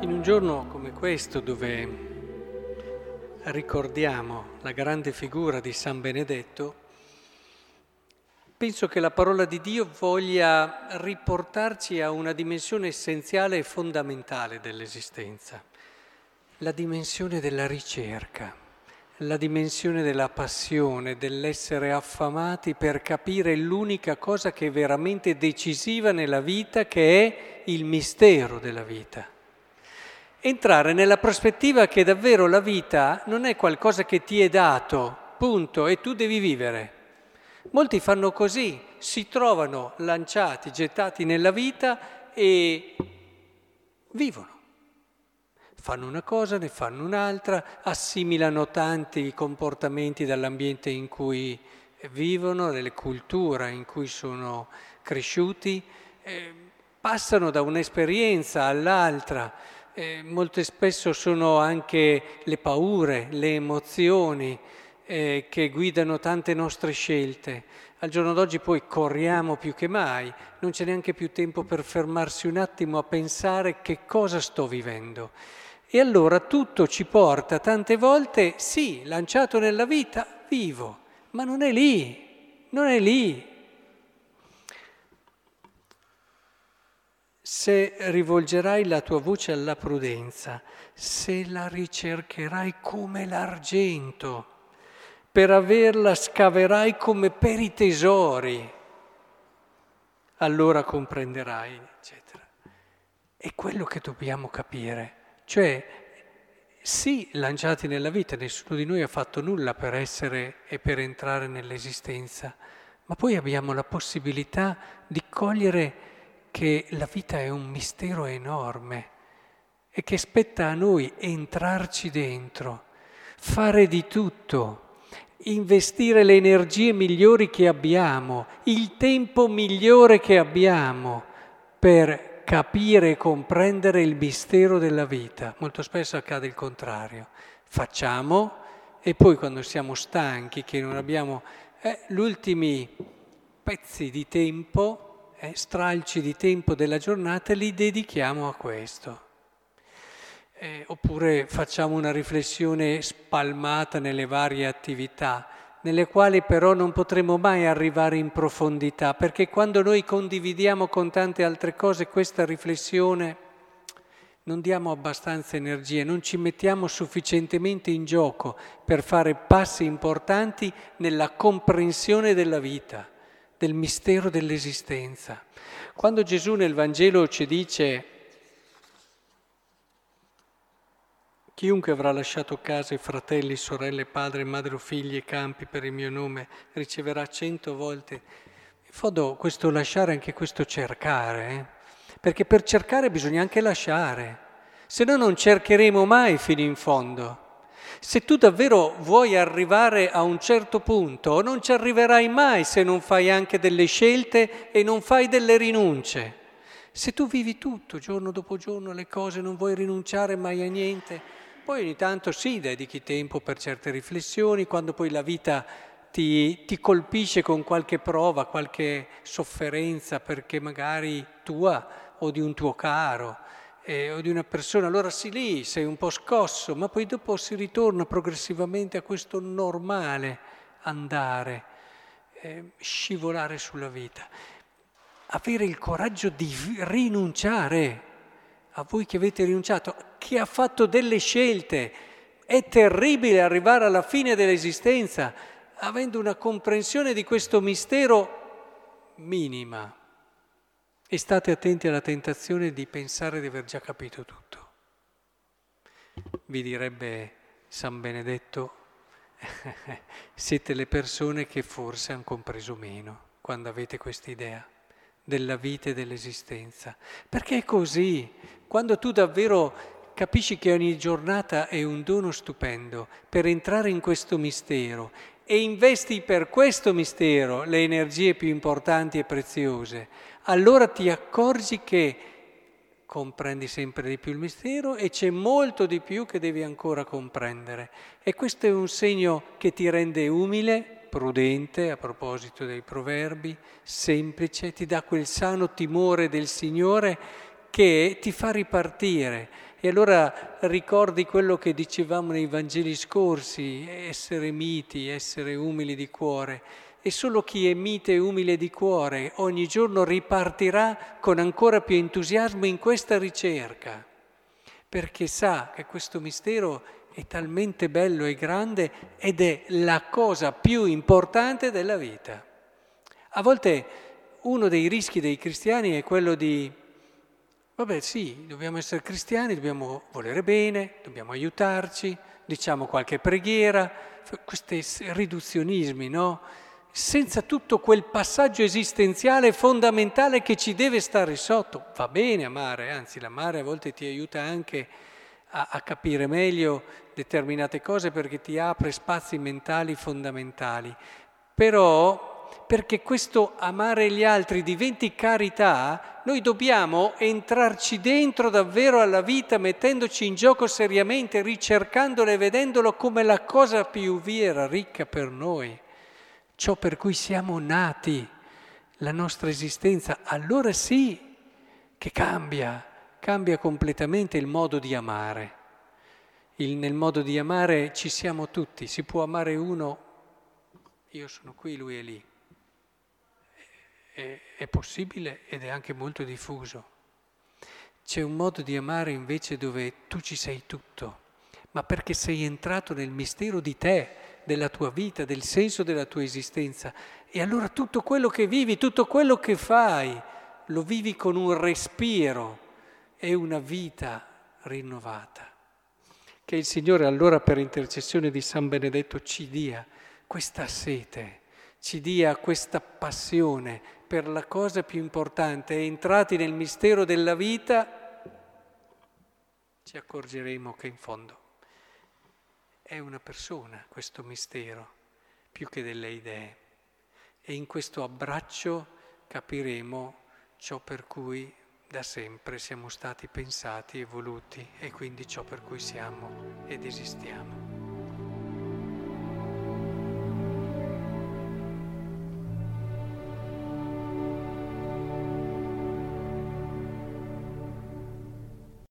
In un giorno come questo dove ricordiamo la grande figura di San Benedetto, penso che la parola di Dio voglia riportarci a una dimensione essenziale e fondamentale dell'esistenza, la dimensione della ricerca, la dimensione della passione, dell'essere affamati per capire l'unica cosa che è veramente decisiva nella vita, che è il mistero della vita entrare nella prospettiva che davvero la vita non è qualcosa che ti è dato, punto, e tu devi vivere. Molti fanno così, si trovano lanciati, gettati nella vita e vivono. Fanno una cosa, ne fanno un'altra, assimilano tanti comportamenti dall'ambiente in cui vivono, delle culture in cui sono cresciuti, eh, passano da un'esperienza all'altra eh, molto spesso sono anche le paure, le emozioni eh, che guidano tante nostre scelte. Al giorno d'oggi poi corriamo più che mai, non c'è neanche più tempo per fermarsi un attimo a pensare che cosa sto vivendo. E allora tutto ci porta tante volte, sì, lanciato nella vita, vivo, ma non è lì, non è lì, se rivolgerai la tua voce alla prudenza, se la ricercherai come l'argento, per averla scaverai come per i tesori, allora comprenderai, eccetera. È quello che dobbiamo capire, cioè sì, lanciati nella vita, nessuno di noi ha fatto nulla per essere e per entrare nell'esistenza, ma poi abbiamo la possibilità di cogliere che la vita è un mistero enorme e che spetta a noi entrarci dentro, fare di tutto, investire le energie migliori che abbiamo, il tempo migliore che abbiamo per capire e comprendere il mistero della vita. Molto spesso accade il contrario. Facciamo e poi quando siamo stanchi, che non abbiamo eh, gli ultimi pezzi di tempo, eh, stralci di tempo della giornata li dedichiamo a questo. Eh, oppure facciamo una riflessione spalmata nelle varie attività, nelle quali però non potremo mai arrivare in profondità, perché quando noi condividiamo con tante altre cose questa riflessione, non diamo abbastanza energie, non ci mettiamo sufficientemente in gioco per fare passi importanti nella comprensione della vita del mistero dell'esistenza. Quando Gesù nel Vangelo ci dice chiunque avrà lasciato casa, fratelli, sorelle, padre, madre o figli e campi per il mio nome riceverà cento volte. In fondo questo lasciare, anche questo cercare, eh? perché per cercare bisogna anche lasciare, se no non cercheremo mai fino in fondo. Se tu davvero vuoi arrivare a un certo punto, non ci arriverai mai se non fai anche delle scelte e non fai delle rinunce. Se tu vivi tutto, giorno dopo giorno, le cose, non vuoi rinunciare mai a niente, poi ogni tanto sì, dedichi tempo per certe riflessioni, quando poi la vita ti, ti colpisce con qualche prova, qualche sofferenza, perché magari tua o di un tuo caro, eh, o di una persona, allora sì lì sei un po' scosso, ma poi dopo si ritorna progressivamente a questo normale andare, eh, scivolare sulla vita. Avere il coraggio di rinunciare a voi che avete rinunciato, che ha fatto delle scelte. È terribile arrivare alla fine dell'esistenza avendo una comprensione di questo mistero minima. E state attenti alla tentazione di pensare di aver già capito tutto. Vi direbbe San Benedetto, siete le persone che forse hanno compreso meno quando avete quest'idea della vita e dell'esistenza. Perché è così. Quando tu davvero capisci che ogni giornata è un dono stupendo per entrare in questo mistero e investi per questo mistero le energie più importanti e preziose, allora ti accorgi che comprendi sempre di più il mistero e c'è molto di più che devi ancora comprendere. E questo è un segno che ti rende umile, prudente, a proposito dei proverbi, semplice, ti dà quel sano timore del Signore che ti fa ripartire. E allora ricordi quello che dicevamo nei Vangeli scorsi, essere miti, essere umili di cuore. E solo chi è mite e umile di cuore ogni giorno ripartirà con ancora più entusiasmo in questa ricerca, perché sa che questo mistero è talmente bello e grande ed è la cosa più importante della vita. A volte uno dei rischi dei cristiani è quello di, vabbè sì, dobbiamo essere cristiani, dobbiamo volere bene, dobbiamo aiutarci, diciamo qualche preghiera, questi riduzionismi, no? Senza tutto quel passaggio esistenziale fondamentale che ci deve stare sotto. Va bene amare, anzi l'amare a volte ti aiuta anche a, a capire meglio determinate cose perché ti apre spazi mentali fondamentali. Però perché questo amare gli altri diventi carità, noi dobbiamo entrarci dentro davvero alla vita, mettendoci in gioco seriamente, ricercandola e vedendolo come la cosa più vera, ricca per noi ciò per cui siamo nati, la nostra esistenza, allora sì che cambia, cambia completamente il modo di amare. Il, nel modo di amare ci siamo tutti, si può amare uno, io sono qui, lui è lì. È, è possibile ed è anche molto diffuso. C'è un modo di amare invece dove tu ci sei tutto, ma perché sei entrato nel mistero di te, della tua vita, del senso della tua esistenza. E allora tutto quello che vivi, tutto quello che fai, lo vivi con un respiro e una vita rinnovata. Che il Signore allora per intercessione di San Benedetto ci dia questa sete, ci dia questa passione per la cosa più importante. Entrati nel mistero della vita, ci accorgeremo che in fondo è una persona questo mistero, più che delle idee. E in questo abbraccio capiremo ciò per cui da sempre siamo stati pensati e voluti e quindi ciò per cui siamo ed esistiamo.